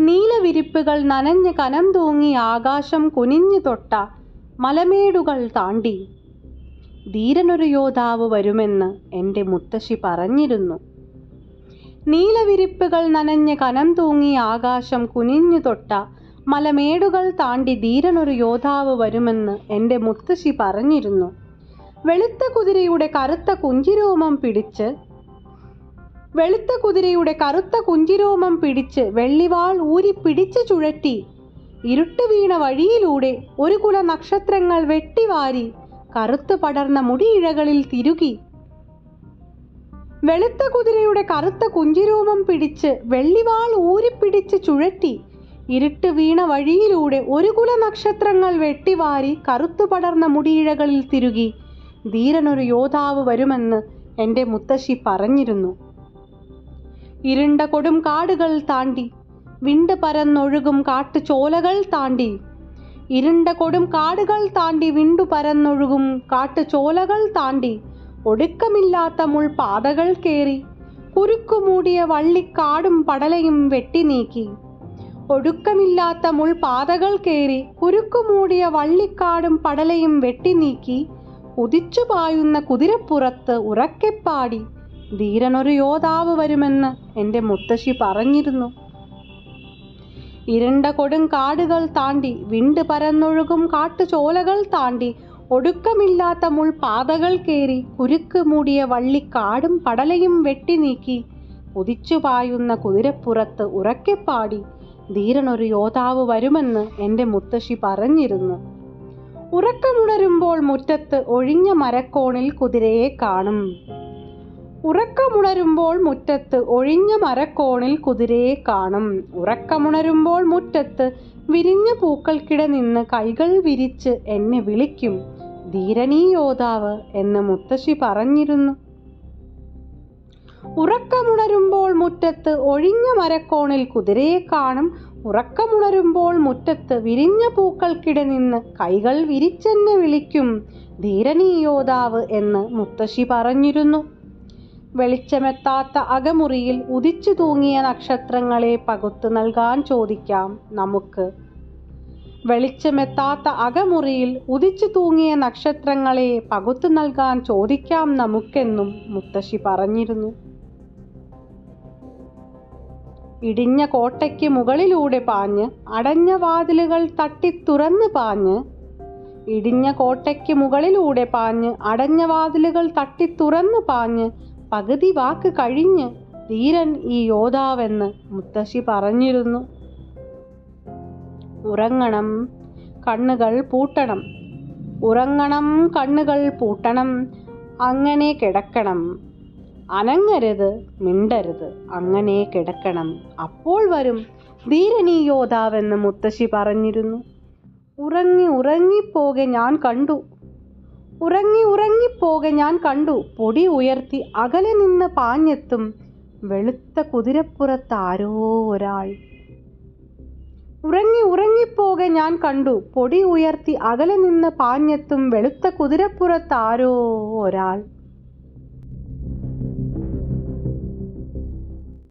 നീലവിരിപ്പുകൾ നനഞ്ഞ് കനം തൂങ്ങി ആകാശം കുനിഞ്ഞു തൊട്ട മലമേടുകൾ താണ്ടി. ധീരനൊരു യോദ്ധാവ് വരുമെന്ന് എന്റെ മുത്തശ്ശി പറഞ്ഞിരുന്നു. നീലവിരിപ്പുകൾ നനഞ്ഞ് കനം തൂങ്ങി ആകാശം കുനിഞ്ഞു തൊട്ട മലമേടുകൾ താണ്ടി ധീരനൊരു യോദ്ധാവ് വരുമെന്ന് എന്റെ മുത്തശ്ശി പറഞ്ഞിരുന്നു. വെളുത്ത കുതിരയുടെ കറുത്ത കുഞ്ചിരോമം പിടിച്ച് വെളുത്ത കുതിരയുടെ കറുത്ത കുഞ്ചിരോമം പിടിച്ച് വെള്ളിവാൾ ഊരി പിടിച്ചു ചുഴറ്റി. ഇരുട്ട് വീണ വഴിയിലൂടെ ഒരു കുല നക്ഷത്രങ്ങൾ വെട്ടിവാരി കറുത്ത് പടർന്ന മുടിയിഴകളിൽ തിരുകി. വെളുത്ത കുതിരയുടെ കറുത്ത കുഞ്ചിരോമം പിടിച്ച് വെള്ളിവാൾ ഊരിപ്പിടിച്ച് ചുഴറ്റി. ഇരുട്ട് വീണ വഴിയിലൂടെ ഒരു കുല നക്ഷത്രങ്ങൾ വെട്ടിവാരി കറുത്തു പടർന്ന മുടിയിഴകളിൽ തിരുകി. ധീരനൊരു യോദ്ധാവ് വരുമെന്ന് എന്റെ മുത്തശ്ശി പറഞ്ഞിരുന്നു. ഇരുണ്ട കൊടും കാടുകൾ താണ്ടി വിണ്ട് പരന്നൊഴുകും കാട്ടുചോലകൾ താണ്ടി. ഇരുണ്ട കൊടും കാടുകൾ താണ്ടി വിണ്ടു പരന്നൊഴുകും കാട്ടുചോലകൾ താണ്ടി. ഒടുക്കമില്ലാത്ത മുൾപാതകൾ കേറി കുരുക്കുമൂടിയ വള്ളിക്കാടും പടലയും വെട്ടി നീക്കി. ഒടുക്കമില്ലാത്ത മുൾപാതകൾ കേറി കുരുക്കുമൂടിയ വള്ളിക്കാടും പടലയും വെട്ടി നീക്കി കുതിച്ചു പായുന്ന കുതിരപ്പുറത്ത് ഉറക്കെപ്പാടി ധീരനൊരു യോദ്ധാവ് വരുമെന്ന് എന്റെ മുത്തശ്ശി പറഞ്ഞിരുന്നു. ഇരുണ്ട കൊടും കാടുകൾ താണ്ടി വിണ്ട് പരന്നൊഴുകും കാട്ടുചോലകൾ താണ്ടി ഒടുക്കമില്ലാത്ത മുൾപാതകൾ കേറി കുരുക്ക് മൂടിയ വള്ളിക്കാടും പടലയും വെട്ടി നീക്കി കുതിച്ചു പായുന്ന കുതിരപ്പുറത്ത് ഉറക്കെപ്പാടി ധീരനൊരു യോദ്ധാവ് വരുമെന്ന് എന്റെ മുത്തശ്ശി പറഞ്ഞിരുന്നു. ഉറക്കമുണരുമ്പോൾ മുറ്റത്ത് ഒഴിഞ്ഞ മരക്കോണിൽ കുതിരയെ കാണും. ഉറക്കമുണരുമ്പോൾ മുറ്റത്ത് ഒഴിഞ്ഞ മരക്കോണിൽ കുതിരയെ കാണും. ഉറക്കമുണരുമ്പോൾ മുറ്റത്ത് വിരിഞ്ഞ പൂക്കൾക്കിട നിന്ന് കൈകൾ വിരിച്ച് എന്നെ വിളിക്കും. ധീരനീ യോദ്ധാവ് എന്ന് മുത്തശ്ശി പറഞ്ഞിരുന്നു. ഉറക്കമുണരുമ്പോൾ മുറ്റത്ത് ഒഴിഞ്ഞ മരക്കോണിൽ കുതിരയെ കാണും. ഉറക്കമുണരുമ്പോൾ മുറ്റത്ത് വിരിഞ്ഞ പൂക്കൾക്കിട നിന്ന് കൈകൾ വിരിച്ചെന്നെ വിളിക്കും. ധീരനീ യോദ്ധാവ് എന്ന് മുത്തശ്ശി പറഞ്ഞിരുന്നു. വെളിച്ചമെത്താത്ത അകമുറിയിൽ ഉദിച്ചു തൂങ്ങിയ നക്ഷത്രങ്ങളെ പകുത്തു നൽകാൻ ചോദിക്കാം നമുക്ക്. വെളിച്ചമെത്താത്ത അകമുറിയിൽ ഉദിച്ചു തൂങ്ങിയ നക്ഷത്രങ്ങളെ പകുത്തു നൽകാൻ ചോദിക്കാം നമുക്കെന്നും മുത്തശ്ശി പറഞ്ഞിരുന്നു. ഇടിഞ്ഞ കോട്ടയ്ക്ക് മുകളിലൂടെ പാഞ്ഞ് അടഞ്ഞ വാതിലുകൾ തട്ടി തുറന്ന് പാഞ്ഞ് ഇടിഞ്ഞ കോട്ടയ്ക്ക് മുകളിലൂടെ പാഞ്ഞ് അടഞ്ഞ വാതിലുകൾ തട്ടി തുറന്ന് പാഞ്ഞ് പകുതി വാക്ക് കഴിഞ്ഞ് ധീരൻ ഈ യോദ്ധാവെന്ന് മുത്തശ്ശി പറഞ്ഞിരുന്നു. ഉറങ്ങണം കണ്ണുകൾ പൂട്ടണം ഉറങ്ങണം കണ്ണുകൾ പൂട്ടണം അങ്ങനെ കിടക്കണം. അനങ്ങരുത് മിണ്ടരുത് അങ്ങനെ കിടക്കണം. അപ്പോൾ വരും ധീരനീ യോദ്ധാവെന്ന് മുത്തശ്ശി പറഞ്ഞിരുന്നു. ഉറങ്ങി ഉറങ്ങിപ്പോകെ ഞാൻ കണ്ടു. ഉറങ്ങി ഉറങ്ങിപ്പോകെ ഞാൻ കണ്ടു. പൊടി ഉയർത്തി അകലെ നിന്ന് പാഞ്ഞെത്തും വെളുത്ത കുതിരപ്പുറത്ത് ആരോ ഒരാൾ. ഉറങ്ങി ഉറങ്ങിപ്പോകെ ഞാൻ കണ്ടു. പൊടി ഉയർത്തി അകലെ നിന്ന് പാഞ്ഞെത്തും വെളുത്ത കുതിരപ്പുറത്ത് ആരോ ഒരാൾ.